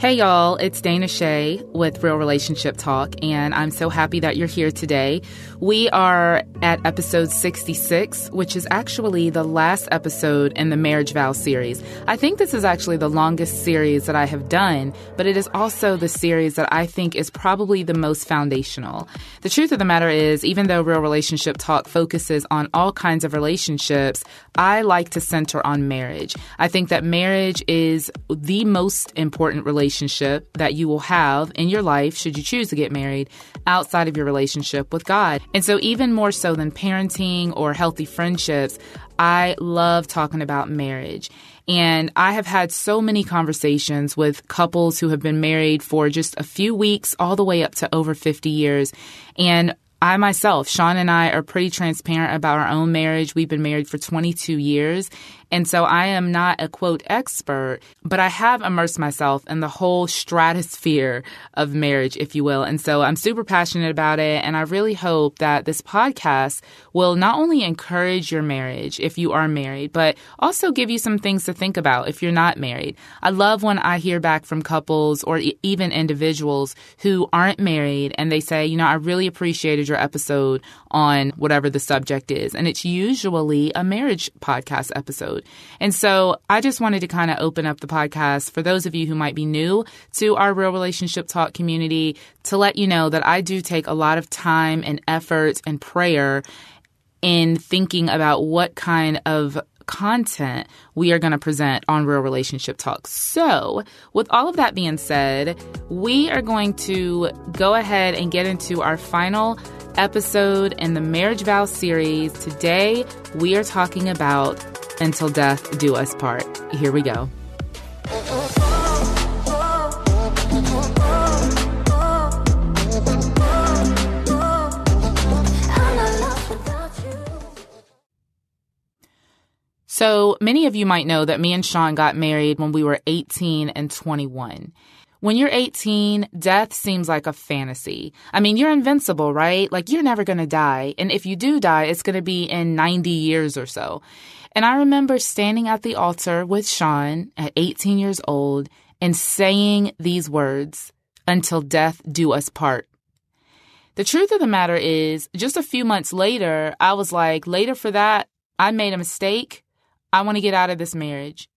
Hey y'all, it's Dana Che with Real Relationship Talk, and I'm so happy that you're here today. We are at episode 66, which is actually the last episode in the Marriage Vow series. I think this is actually the longest series that I have done, but it is also the series that I think is probably the most foundational. The truth of the matter is, even though Real Relationship Talk focuses on all kinds of relationships, I like to center on marriage. I think that marriage is the most important relationship relationship that you will have in your life, should you choose to get married, outside of your relationship with God. And so, even more so than parenting or healthy friendships, I love talking about marriage. And I have had so many conversations with couples who have been married for just a few weeks, all the way up to over 50 years. And I myself, Sean and I are pretty transparent about our own marriage. We've been married for 22 years. And so I am not a quote expert, but I have immersed myself in the whole stratosphere of marriage, if you will. And so I'm super passionate about it. And I really hope that this podcast will not only encourage your marriage if you are married, but also give you some things to think about if you're not married. I love when I hear back from couples or e- even individuals who aren't married and they say, you know, I really appreciated episode on whatever the subject is. And it's usually a marriage podcast episode. And so I just wanted to kind of open up the podcast for those of you who might be new to our Real Relationship Talk community to let you know that I do take a lot of time and effort and prayer in thinking about what kind of content we are going to present on Real Relationship Talk. So, with all of that being said, we are going to go ahead and get into our final episode in the Marriage Vow series. Today, we are talking about until death do us part. Here we go. So, many of you might know that me and Sean got married when we were 18 and 21. When you're 18, death seems like a fantasy. I mean, you're invincible, right? Like, you're never to die. And if you do die, it's to be in 90 years or so. And I remember standing at the altar with Sean at 18 years old and saying these words, until death do us part. The truth of the matter is, just a few months later, I was like, later for that, I made a mistake. I want to get out of this marriage.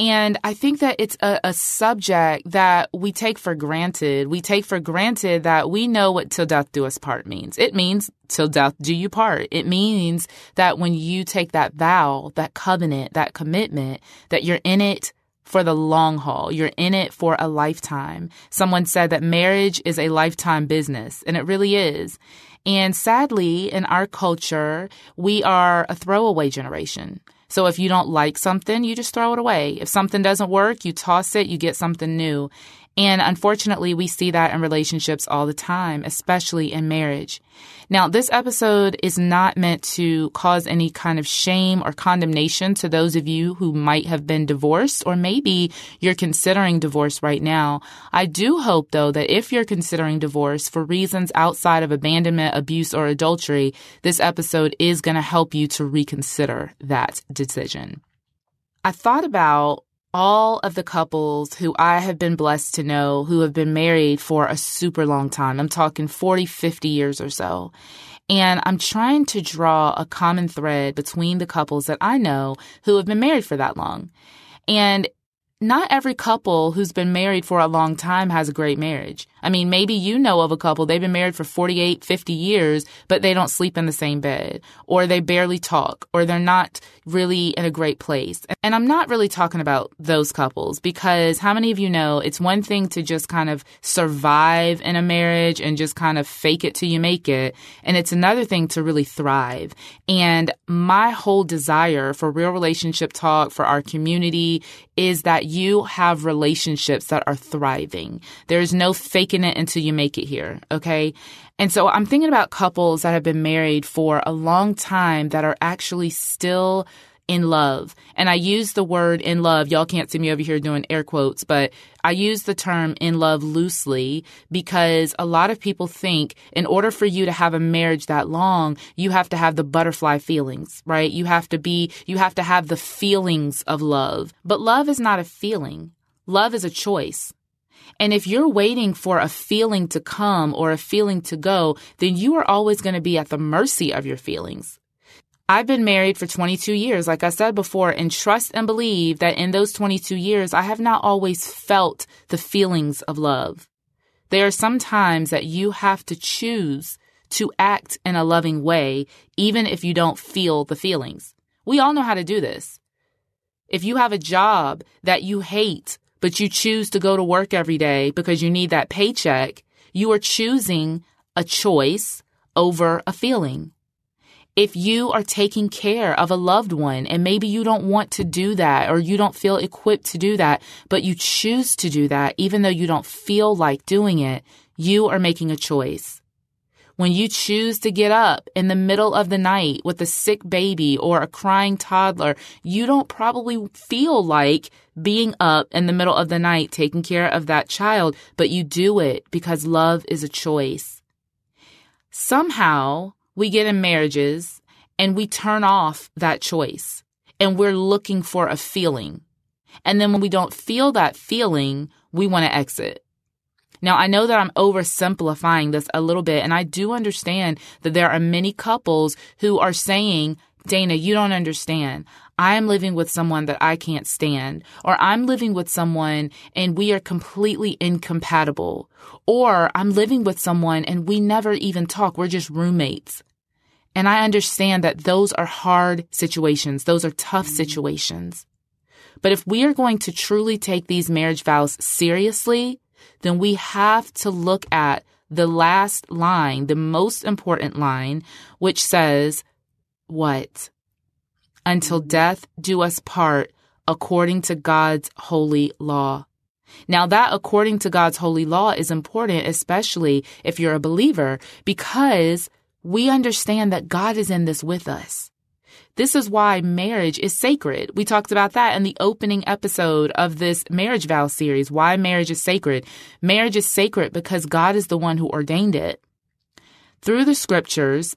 And I think that it's a, a, subject that we take for granted. We take for granted that we know what till death do us part means. It means till death do you part. It means that when you take that vow, that covenant, that commitment, that you're in it for the long haul. You're in it for a lifetime. Someone said that marriage is a lifetime business, and it really is. And sadly, in our culture, we are a throwaway generation. So if you don't like something, you just throw it away. If something doesn't work, you toss it, you get something new. And unfortunately, we see that in relationships all the time, especially in marriage. Now, this episode is not meant to cause any kind of shame or condemnation to those of you who might have been divorced, or maybe you're considering divorce right now. I do hope, though, that if you're considering divorce for reasons outside of abandonment, abuse, or adultery, this episode is going to help you to reconsider that decision. I thought about all of the couples who I have been blessed to know who have been married for a super long time. I'm talking 40, 50 years or so. And I'm trying to draw a common thread between the couples that I know who have been married for that long. And not every couple who's been married for a long time has a great marriage. I mean, maybe you know of a couple, they've been married for 48, 50 years, but they don't sleep in the same bed, or they barely talk, or they're not really in a great place. And I'm not really talking about those couples because how many of you know it's one thing to just kind of survive in a marriage and just kind of fake it till you make it. And it's another thing to really thrive. And my whole desire for real relationship talk for our community is that you have relationships that are thriving. There's no faking it until you make it here. Okay. And so I'm thinking about couples that have been married for a long time that are actually still in love. And I use the word in love. Y'all can't see me over here doing air quotes, but I use the term in love loosely because a lot of people think in order for you to have a marriage that long, you have to have the butterfly feelings, right? You have to be, you have to have the feelings of love. But love is not a feeling. Love is a choice. And if you're waiting for a feeling to come or a feeling to go, then you are always going to be at the mercy of your feelings. I've been married for 22 years, like I said before, and trust and believe that in those 22 years, I have not always felt the feelings of love. There are some times that you have to choose to act in a loving way, even if you don't feel the feelings. We all know how to do this. If you have a job that you hate, but you choose to go to work every day because you need that paycheck, you are choosing a choice over a feeling. If you are taking care of a loved one and maybe you don't want to do that or you don't feel equipped to do that, but you choose to do that even though you don't feel like doing it, you are making a choice. When you choose to get up in the middle of the night with a sick baby or a crying toddler, you don't probably feel like being up in the middle of the night taking care of that child, but you do it because love is a choice. Somehow, we get in marriages and we turn off that choice and we're looking for a feeling. And then when we don't feel that feeling, we want to exit. Now, I know that I'm oversimplifying this a little bit, and I do understand that there are many couples who are saying, Dana, you don't understand. I am living with someone that I can't stand, or I'm living with someone and we are completely incompatible, or I'm living with someone and we never even talk. We're just roommates. And I understand that those are hard situations. Those are tough situations. But if we are going to truly take these marriage vows seriously, then we have to look at the last line, the most important line, which says, what? Until death do us part according to God's holy law. Now that according to God's holy law is important, especially if you're a believer, because we understand that God is in this with us. This is why marriage is sacred. We talked about that in the opening episode of this marriage vow series, why marriage is sacred. Marriage is sacred because God is the one who ordained it. Through the scriptures,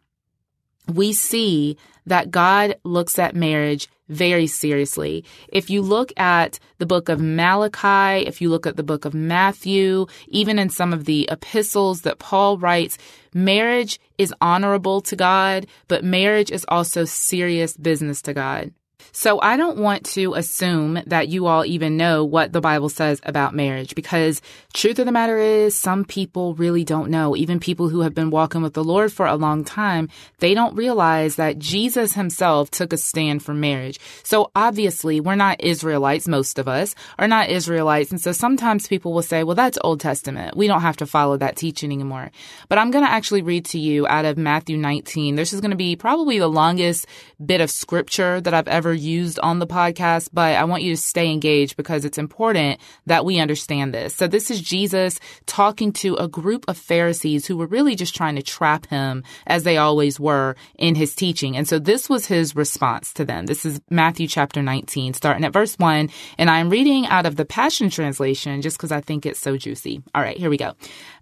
we see that God looks at marriage very seriously. If you look at the book of Malachi, if you look at the book of Matthew, even in some of the epistles that Paul writes, marriage is honorable to God, but marriage is also serious business to God. So I don't want to assume that you all even know what the Bible says about marriage because truth of the matter is some people really don't know. Even people who have been walking with the Lord for a long time, they don't realize that Jesus himself took a stand for marriage. So obviously we're not Israelites. Most of us are not Israelites. And so sometimes people will say, well, that's Old Testament. We don't have to follow that teaching anymore. But I'm going to actually read to you out of Matthew 19. This is going to be probably the longest bit of scripture that I've ever used on the podcast, but I want you to stay engaged because it's important that we understand this. So this is Jesus talking to a group of Pharisees who were really just trying to trap him as they always were in his teaching. And so this was his response to them. This is Matthew chapter 19, starting at verse 1. And I'm reading out of the Passion Translation just because I think it's so juicy. All right, here we go.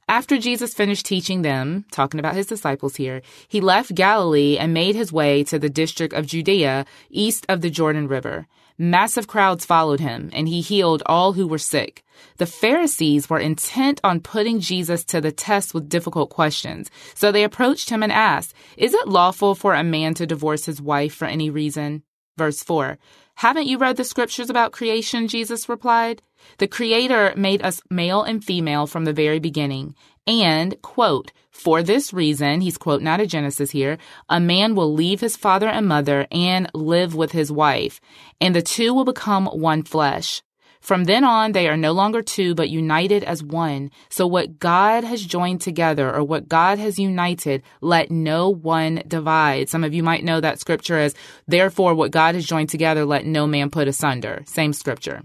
After Jesus finished teaching them, talking about his disciples here, he left Galilee and made his way to the district of Judea, east of the Jordan River. Massive crowds followed him, and he healed all who were sick. The Pharisees were intent on putting Jesus to the test with difficult questions. So they approached him and asked, Is it lawful for a man to divorce his wife for any reason? Verse 4. Haven't you read the scriptures about creation? Jesus replied. The Creator made us male and female from the very beginning. And, quote, for this reason, he's quoting out of Genesis here, a man will leave his father and mother and live with his wife, and the two will become one flesh. From then on, they are no longer two, but united as one. So what God has joined together or what God has united, let no one divide. Some of you might know that scripture as, therefore what God has joined together, let no man put asunder. Same scripture.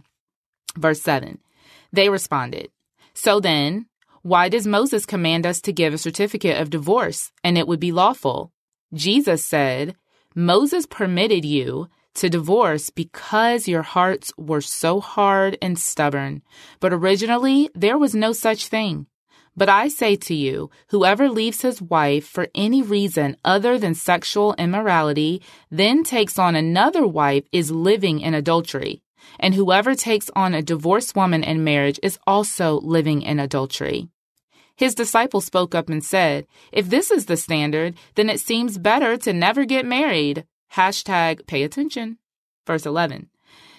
Verse 7. They responded, So then, why does Moses command us to give a certificate of divorce and it would be lawful? Jesus said, Moses permitted you to divorce because your hearts were so hard and stubborn. But originally, there was no such thing. But I say to you, whoever leaves his wife for any reason other than sexual immorality, then takes on another wife is living in adultery. And whoever takes on a divorced woman in marriage is also living in adultery. His disciples spoke up and said, If this is the standard, then it seems better to never get married. Hashtag pay attention. Verse 11.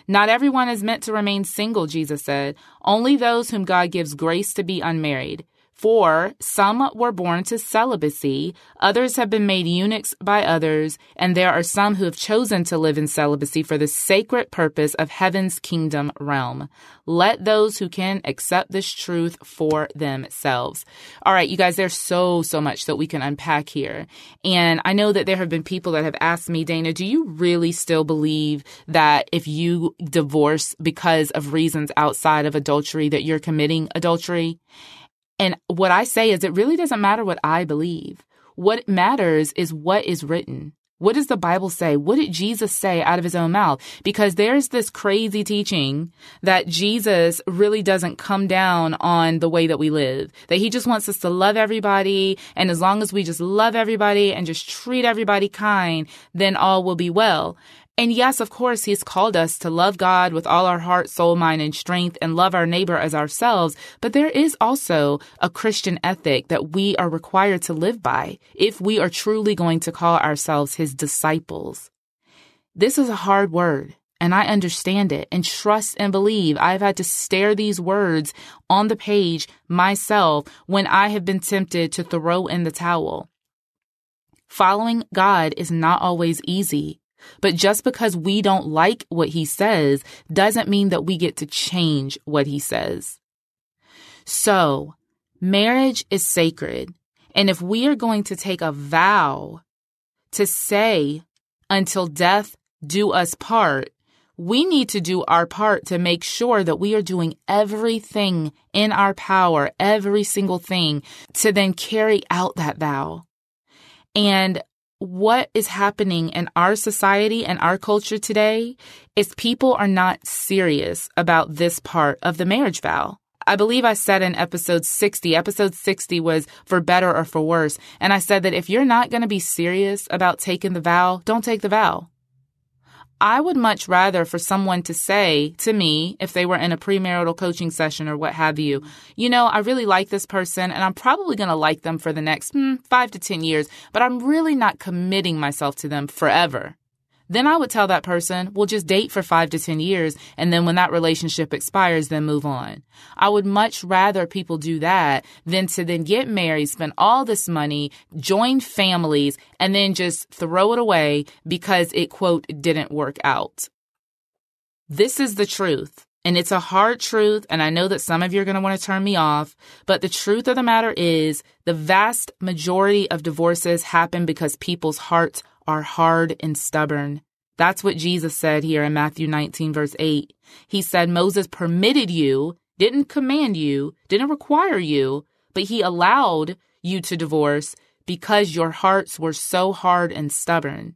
Not everyone is meant to remain single, Jesus said. Only those whom God gives grace to be unmarried. For some were born to celibacy, others have been made eunuchs by others, and there are some who have chosen to live in celibacy for the sacred purpose of heaven's kingdom realm. Let those who can accept this truth for themselves. All right, you guys, there's so, so much that we can unpack here. And I know that there have been people that have asked me, Dana, do you really still believe that if you divorce because of reasons outside of adultery, that you're committing adultery? And what I say is it really doesn't matter what I believe. What matters is what is written. What does the Bible say? What did Jesus say out of his own mouth? Because there's this crazy teaching that Jesus really doesn't come down on the way that we live, that he just wants us to love everybody. And as long as we just love everybody and just treat everybody kind, then all will be well. And yes, of course, He's called us to love God with all our heart, soul, mind, and strength and love our neighbor as ourselves. But there is also a Christian ethic that we are required to live by if we are truly going to call ourselves His disciples. This is a hard word. And I understand it and trust and believe. I've had to stare these words on the page myself when I have been tempted to throw in the towel. Following God is not always easy. But just because we don't like what he says doesn't mean that we get to change what he says. So, marriage is sacred. And if we are going to take a vow to say, until death do us part, we need to do our part to make sure that we are doing everything in our power, every single thing, to then carry out that vow. And what is happening in our society and our culture today is people are not serious about this part of the marriage vow. I believe I said in episode 60, episode 60 was for better or for worse. And I said that if you're not going to be serious about taking the vow, don't take the vow. I would much rather for someone to say to me, if they were in a premarital coaching session or what have you, you know, I really like this person and I'm probably going to like them for the next hmm, five to 10 years, but I'm really not committing myself to them forever then I would tell that person, we'll just date for five to 10 years. And then when that relationship expires, then move on. I would much rather people do that than to then get married, spend all this money, join families, and then just throw it away because it, quote, didn't work out. This is the truth. And it's a hard truth, and I know that some of you are going to want to turn me off, but the truth of the matter is the vast majority of divorces happen because people's hearts are hard and stubborn. That's what Jesus said here in Matthew 19, verse 8. He said Moses permitted you, didn't command you, didn't require you, but he allowed you to divorce because your hearts were so hard and stubborn.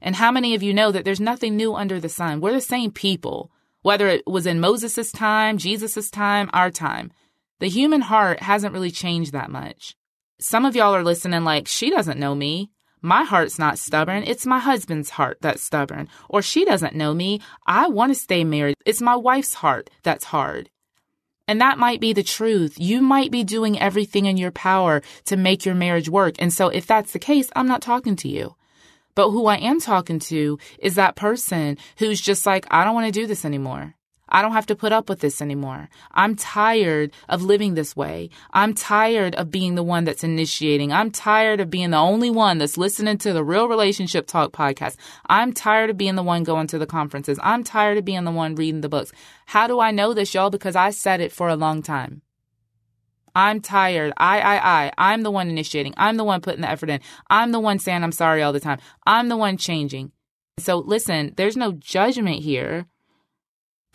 And how many of you know that there's nothing new under the sun? We're the same people, whether it was in Moses' time, Jesus' time, our time. The human heart hasn't really changed that much. Some of y'all are listening like, she doesn't know me. My heart's not stubborn. It's my husband's heart that's stubborn. Or she doesn't know me. I want to stay married. It's my wife's heart that's hard. And that might be the truth. You might be doing everything in your power to make your marriage work. And so if that's the case, I'm not talking to you. But who I am talking to is that person who's just like, I don't want to do this anymore. I don't have to put up with this anymore. I'm tired of living this way. I'm tired of being the one that's initiating. I'm tired of being the only one that's listening to the Real Relationship Talk podcast. I'm tired of being the one going to the conferences. I'm tired of being the one reading the books. How do I know this, y'all? Because I said it for a long time. I'm tired. I, I, I. I'm the one initiating. I'm the one putting the effort in. I'm the one saying I'm sorry all the time. I'm the one changing. So listen, there's no judgment here.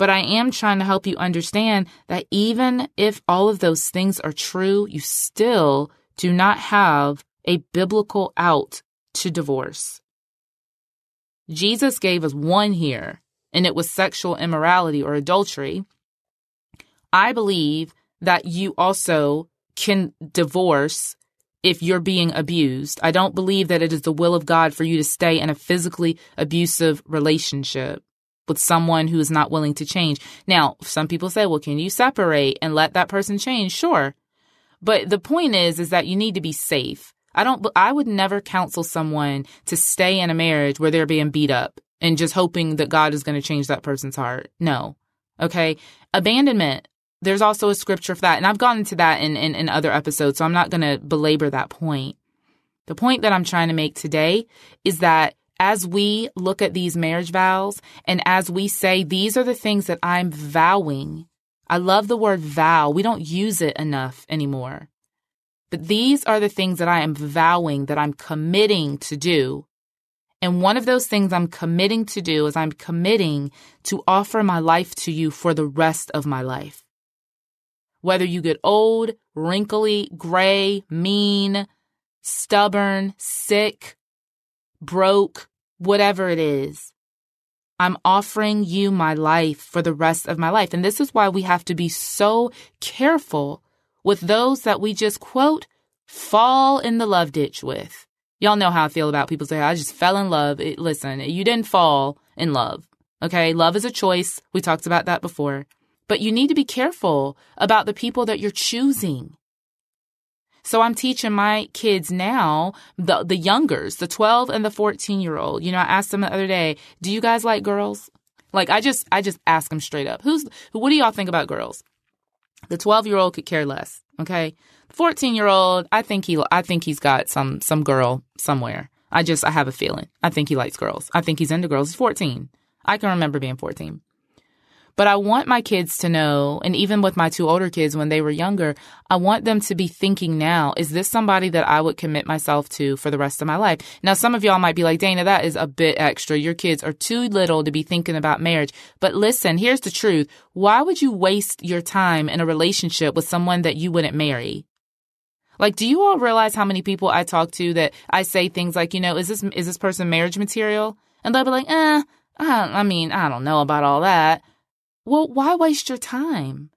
But I am trying to help you understand that even if all of those things are true, you still do not have a biblical out to divorce. Jesus gave us one here, and it was sexual immorality or adultery. I believe that you also can divorce if you're being abused. I don't believe that it is the will of God for you to stay in a physically abusive relationship. With someone who is not willing to change. Now, some people say, well, can you separate and let that person change? Sure. But the point is, is that you need to be safe. I don't, I would never counsel someone to stay in a marriage where they're being beat up and just hoping that God is going to change that person's heart. No. Okay. Abandonment. There's also a scripture for that. And I've gone into that in, in, in other episodes, so I'm not going to belabor that point. The point that I'm trying to make today is that as we look at these marriage vows and as we say, these are the things that I'm vowing. I love the word vow. We don't use it enough anymore. But these are the things that I am vowing that I'm committing to do. And one of those things I'm committing to do is I'm committing to offer my life to you for the rest of my life. Whether you get old, wrinkly, gray, mean, stubborn, sick, broke, whatever it is. I'm offering you my life for the rest of my life. And this is why we have to be so careful with those that we just quote, fall in the love ditch with. Y'all know how I feel about people say, I just fell in love. It, listen, you didn't fall in love. Okay. Love is a choice. We talked about that before. But you need to be careful about the people that you're choosing. So I'm teaching my kids now, the, the youngers, the 12 and the 14 year old. You know, I asked them the other day, do you guys like girls? Like I just, I just ask them straight up. Who's, what do y'all think about girls? The 12 year old could care less. Okay. 14 year old, I think he, I think he's got some, some girl somewhere. I just, I have a feeling. I think he likes girls. I think he's into girls. He's 14. I can remember being 14. But I want my kids to know, and even with my two older kids when they were younger, I want them to be thinking now, is this somebody that I would commit myself to for the rest of my life? Now, some of y'all might be like, Dana, that is a bit extra. Your kids are too little to be thinking about marriage. But listen, here's the truth. Why would you waste your time in a relationship with someone that you wouldn't marry? Like, do you all realize how many people I talk to that I say things like, you know, is this, is this person marriage material? And they'll be like, eh, I mean, I don't know about all that. Well, why waste your time?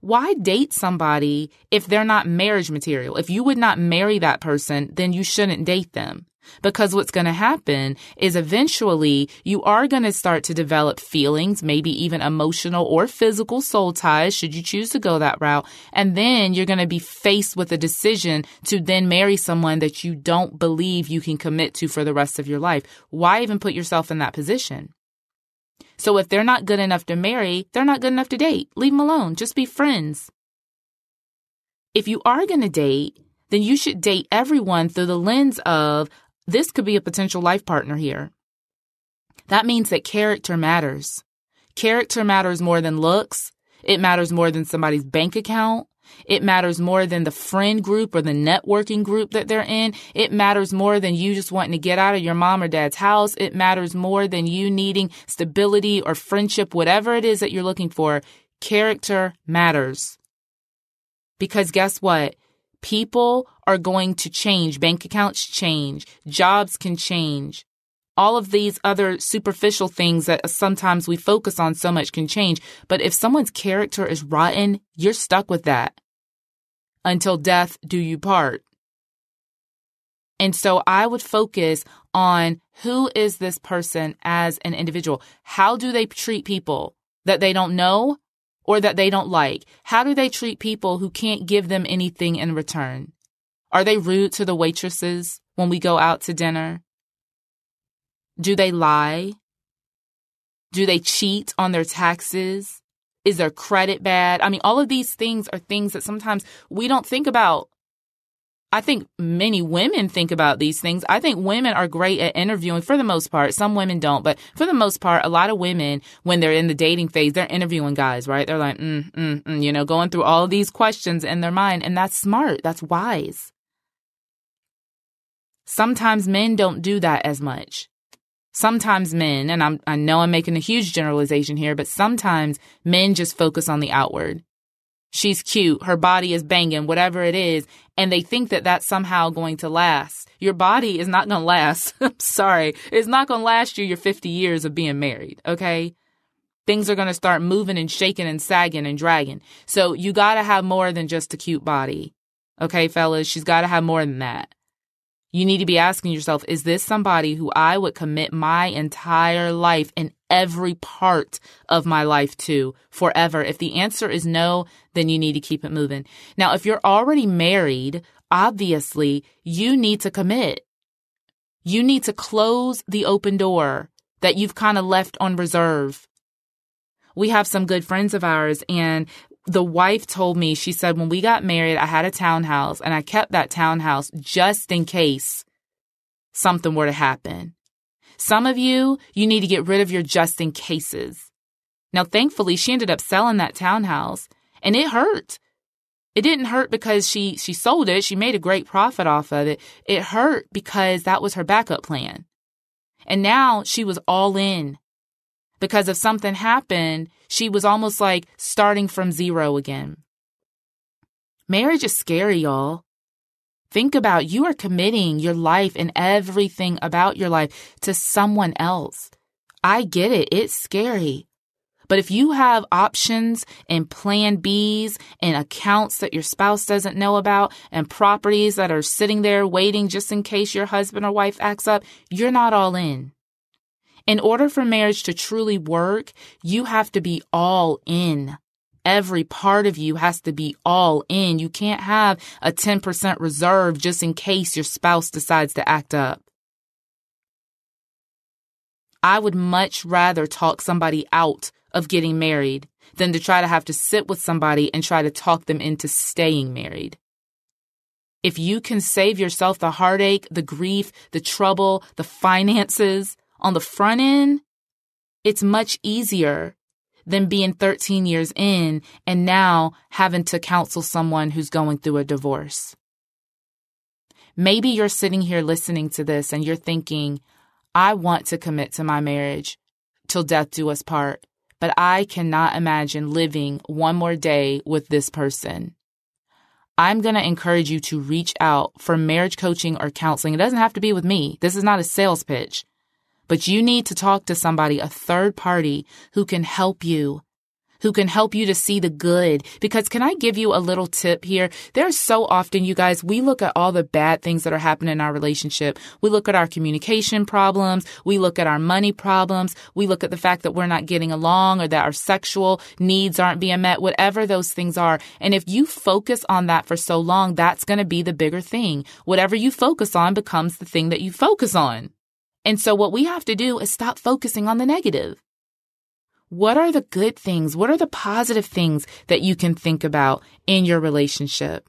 Why date somebody if they're not marriage material? If you would not marry that person, then you shouldn't date them. Because what's going to happen is eventually you are going to start to develop feelings, maybe even emotional or physical soul ties, should you choose to go that route. And then you're going to be faced with a decision to then marry someone that you don't believe you can commit to for the rest of your life. Why even put yourself in that position? So if they're not good enough to marry, they're not good enough to date. Leave them alone. Just be friends. If you are going to date, then you should date everyone through the lens of this could be a potential life partner here. That means that character matters. Character matters more than looks. It matters more than somebody's bank account. It matters more than the friend group or the networking group that they're in. It matters more than you just wanting to get out of your mom or dad's house. It matters more than you needing stability or friendship, whatever it is that you're looking for. Character matters. Because guess what? People are going to change. Bank accounts change. Jobs can change all of these other superficial things that sometimes we focus on so much can change. But if someone's character is rotten, you're stuck with that until death do you part. And so I would focus on who is this person as an individual? How do they treat people that they don't know or that they don't like? How do they treat people who can't give them anything in return? Are they rude to the waitresses when we go out to dinner? Do they lie? Do they cheat on their taxes? Is their credit bad? I mean, all of these things are things that sometimes we don't think about. I think many women think about these things. I think women are great at interviewing for the most part. Some women don't, but for the most part, a lot of women, when they're in the dating phase, they're interviewing guys, right? They're like, mm, mm, mm, you know, going through all these questions in their mind. And that's smart. That's wise. Sometimes men don't do that as much. Sometimes men, and I'm, I know I'm making a huge generalization here, but sometimes men just focus on the outward. She's cute, her body is banging, whatever it is, and they think that that's somehow going to last. Your body is not going to last. I'm sorry. It's not going to last you your 50 years of being married, okay? Things are going to start moving and shaking and sagging and dragging. So you got to have more than just a cute body. Okay, fellas, she's got to have more than that. You need to be asking yourself, is this somebody who I would commit my entire life and every part of my life to forever? If the answer is no, then you need to keep it moving. Now, if you're already married, obviously you need to commit. You need to close the open door that you've kind of left on reserve. We have some good friends of ours and the wife told me, she said, when we got married, I had a townhouse and I kept that townhouse just in case something were to happen. Some of you, you need to get rid of your just in cases. Now, thankfully, she ended up selling that townhouse and it hurt. It didn't hurt because she, she sold it. She made a great profit off of it. It hurt because that was her backup plan. And now she was all in because if something happened, she was almost like starting from zero again. Marriage is scary, y'all. Think about you are committing your life and everything about your life to someone else. I get it. It's scary. But if you have options and plan Bs and accounts that your spouse doesn't know about and properties that are sitting there waiting just in case your husband or wife acts up, you're not all in. In order for marriage to truly work, you have to be all in. Every part of you has to be all in. You can't have a 10% reserve just in case your spouse decides to act up. I would much rather talk somebody out of getting married than to try to have to sit with somebody and try to talk them into staying married. If you can save yourself the heartache, the grief, the trouble, the finances, on the front end, it's much easier than being 13 years in and now having to counsel someone who's going through a divorce. Maybe you're sitting here listening to this and you're thinking, I want to commit to my marriage till death do us part, but I cannot imagine living one more day with this person. I'm going to encourage you to reach out for marriage coaching or counseling. It doesn't have to be with me. This is not a sales pitch. But you need to talk to somebody, a third party who can help you who can help you to see the good. Because can I give you a little tip here? There's so often, you guys, we look at all the bad things that are happening in our relationship. We look at our communication problems. We look at our money problems. We look at the fact that we're not getting along or that our sexual needs aren't being met, whatever those things are. And if you focus on that for so long, that's going to be the bigger thing. Whatever you focus on becomes the thing that you focus on. And so what we have to do is stop focusing on the negative. What are the good things? What are the positive things that you can think about in your relationship?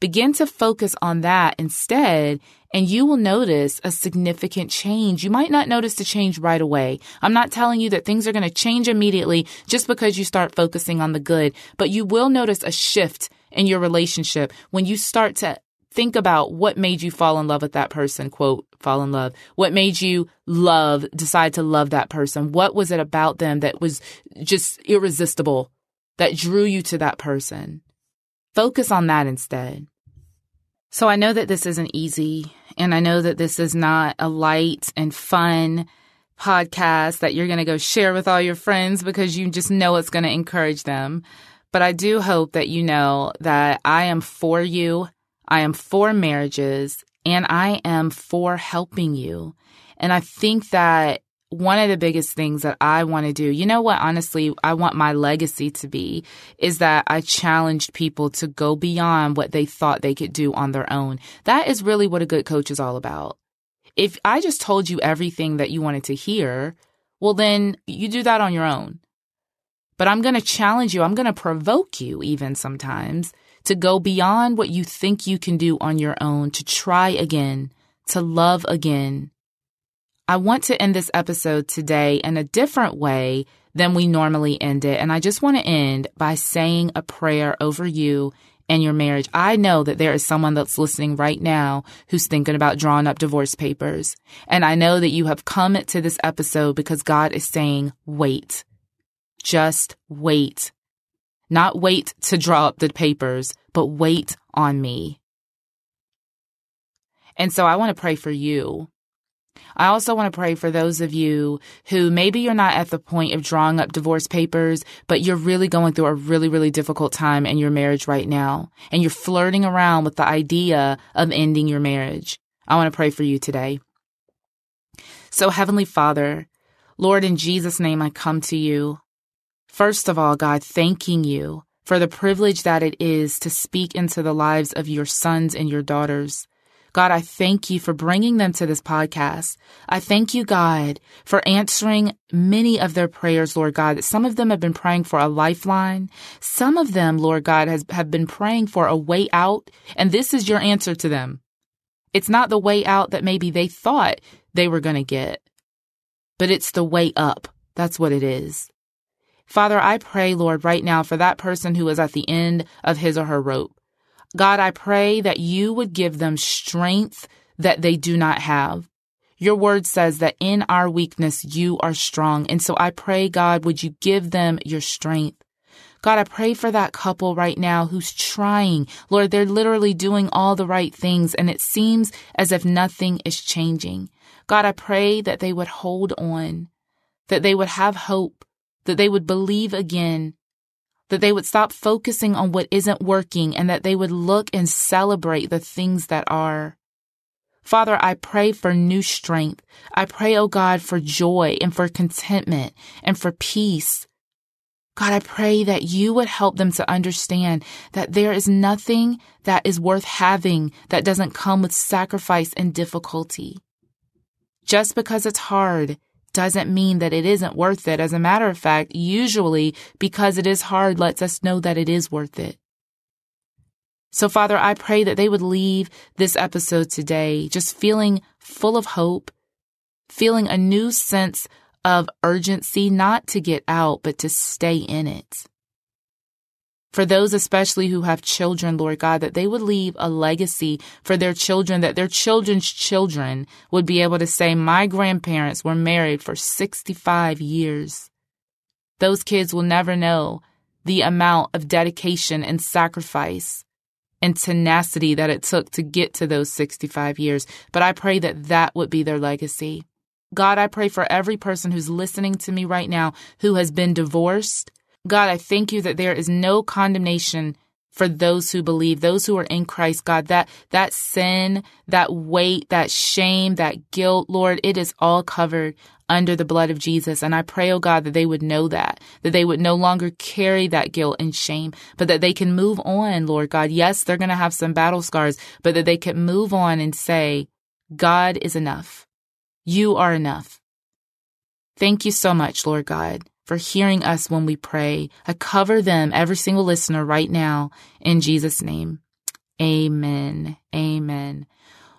Begin to focus on that instead, and you will notice a significant change. You might not notice the change right away. I'm not telling you that things are going to change immediately just because you start focusing on the good, but you will notice a shift in your relationship when you start to think about what made you fall in love with that person, quote, fall in love. What made you love, decide to love that person? What was it about them that was just irresistible, that drew you to that person? Focus on that instead. So I know that this isn't easy, and I know that this is not a light and fun podcast that you're going to go share with all your friends because you just know it's going to encourage them. But I do hope that you know that I am for you. I am for marriages and I am for helping you. And I think that one of the biggest things that I want to do, you know what, honestly, I want my legacy to be is that I challenged people to go beyond what they thought they could do on their own. That is really what a good coach is all about. If I just told you everything that you wanted to hear, well, then you do that on your own. But I'm going to challenge you. I'm going to provoke you even sometimes to go beyond what you think you can do on your own, to try again, to love again. I want to end this episode today in a different way than we normally end it. And I just want to end by saying a prayer over you and your marriage. I know that there is someone that's listening right now who's thinking about drawing up divorce papers. And I know that you have come to this episode because God is saying, wait. Just wait. Not wait to draw up the papers, but wait on me. And so I want to pray for you. I also want to pray for those of you who maybe you're not at the point of drawing up divorce papers, but you're really going through a really, really difficult time in your marriage right now. And you're flirting around with the idea of ending your marriage. I want to pray for you today. So, Heavenly Father, Lord, in Jesus' name, I come to you. First of all, God, thanking you for the privilege that it is to speak into the lives of your sons and your daughters. God, I thank you for bringing them to this podcast. I thank you, God, for answering many of their prayers, Lord God. Some of them have been praying for a lifeline. Some of them, Lord God, has, have been praying for a way out. And this is your answer to them. It's not the way out that maybe they thought they were going to get, but it's the way up. That's what it is. Father, I pray, Lord, right now for that person who is at the end of his or her rope. God, I pray that you would give them strength that they do not have. Your word says that in our weakness, you are strong. And so I pray, God, would you give them your strength? God, I pray for that couple right now who's trying. Lord, they're literally doing all the right things and it seems as if nothing is changing. God, I pray that they would hold on, that they would have hope, that they would believe again, that they would stop focusing on what isn't working and that they would look and celebrate the things that are. Father, I pray for new strength. I pray, oh God, for joy and for contentment and for peace. God, I pray that you would help them to understand that there is nothing that is worth having that doesn't come with sacrifice and difficulty. Just because it's hard doesn't mean that it isn't worth it. As a matter of fact, usually because it is hard lets us know that it is worth it. So Father, I pray that they would leave this episode today just feeling full of hope, feeling a new sense of urgency, not to get out, but to stay in it for those especially who have children, Lord God, that they would leave a legacy for their children, that their children's children would be able to say, my grandparents were married for 65 years. Those kids will never know the amount of dedication and sacrifice and tenacity that it took to get to those 65 years. But I pray that that would be their legacy. God, I pray for every person who's listening to me right now who has been divorced, God, I thank you that there is no condemnation for those who believe, those who are in Christ, God, that, that sin, that weight, that shame, that guilt, Lord, it is all covered under the blood of Jesus. And I pray, oh God, that they would know that, that they would no longer carry that guilt and shame, but that they can move on, Lord God. Yes, they're going to have some battle scars, but that they can move on and say, God is enough. You are enough. Thank you so much, Lord God for hearing us when we pray. I cover them, every single listener right now, in Jesus' name. Amen. Amen.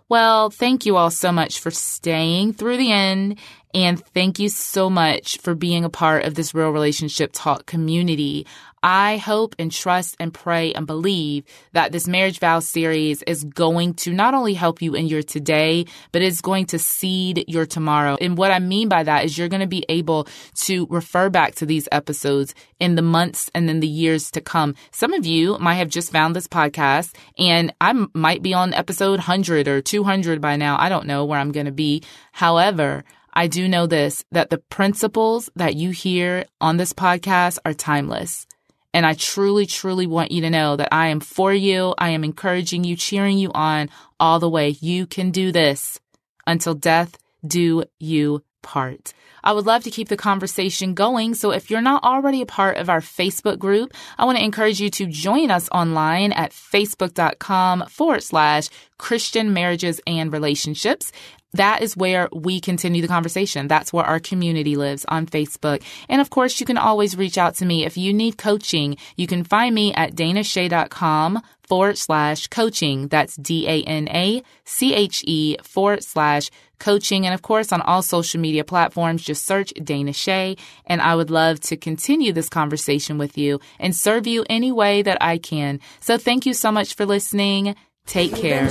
Well, thank you all so much for staying through the end. And thank you so much for being a part of this Real Relationship Talk community. I hope and trust and pray and believe that this marriage vow series is going to not only help you in your today, but it's going to seed your tomorrow. And what I mean by that is you're going to be able to refer back to these episodes in the months and then the years to come. Some of you might have just found this podcast and I might be on episode 100 or 200 by now. I don't know where I'm going to be. However, I do know this, that the principles that you hear on this podcast are timeless. And I truly, truly want you to know that I am for you. I am encouraging you, cheering you on all the way. You can do this until death do you part. I would love to keep the conversation going. So if you're not already a part of our Facebook group, I want to encourage you to join us online at facebook.com forward slash Christian marriages and relationships that is where we continue the conversation. That's where our community lives on Facebook. And of course, you can always reach out to me if you need coaching. You can find me at danache.com forward slash coaching. That's D A N A C H E forward slash coaching. And of course, on all social media platforms, just search Dana Che. And I would love to continue this conversation with you and serve you any way that I can. So thank you so much for listening. Take care.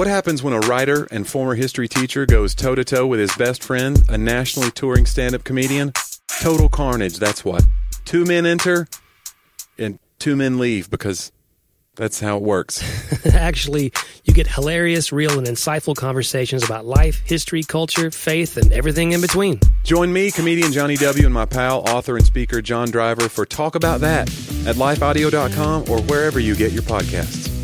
What happens when a writer and former history teacher goes toe to toe with his best friend, a nationally touring stand up comedian? Total carnage, that's what. Two men enter and two men leave because That's how it works. Actually, you get hilarious, real, and insightful conversations about life, history, culture, faith, and everything in between. Join me, comedian Johnny W., and my pal, author and speaker John Driver for Talk About That at lifeaudio.com or wherever you get your podcasts.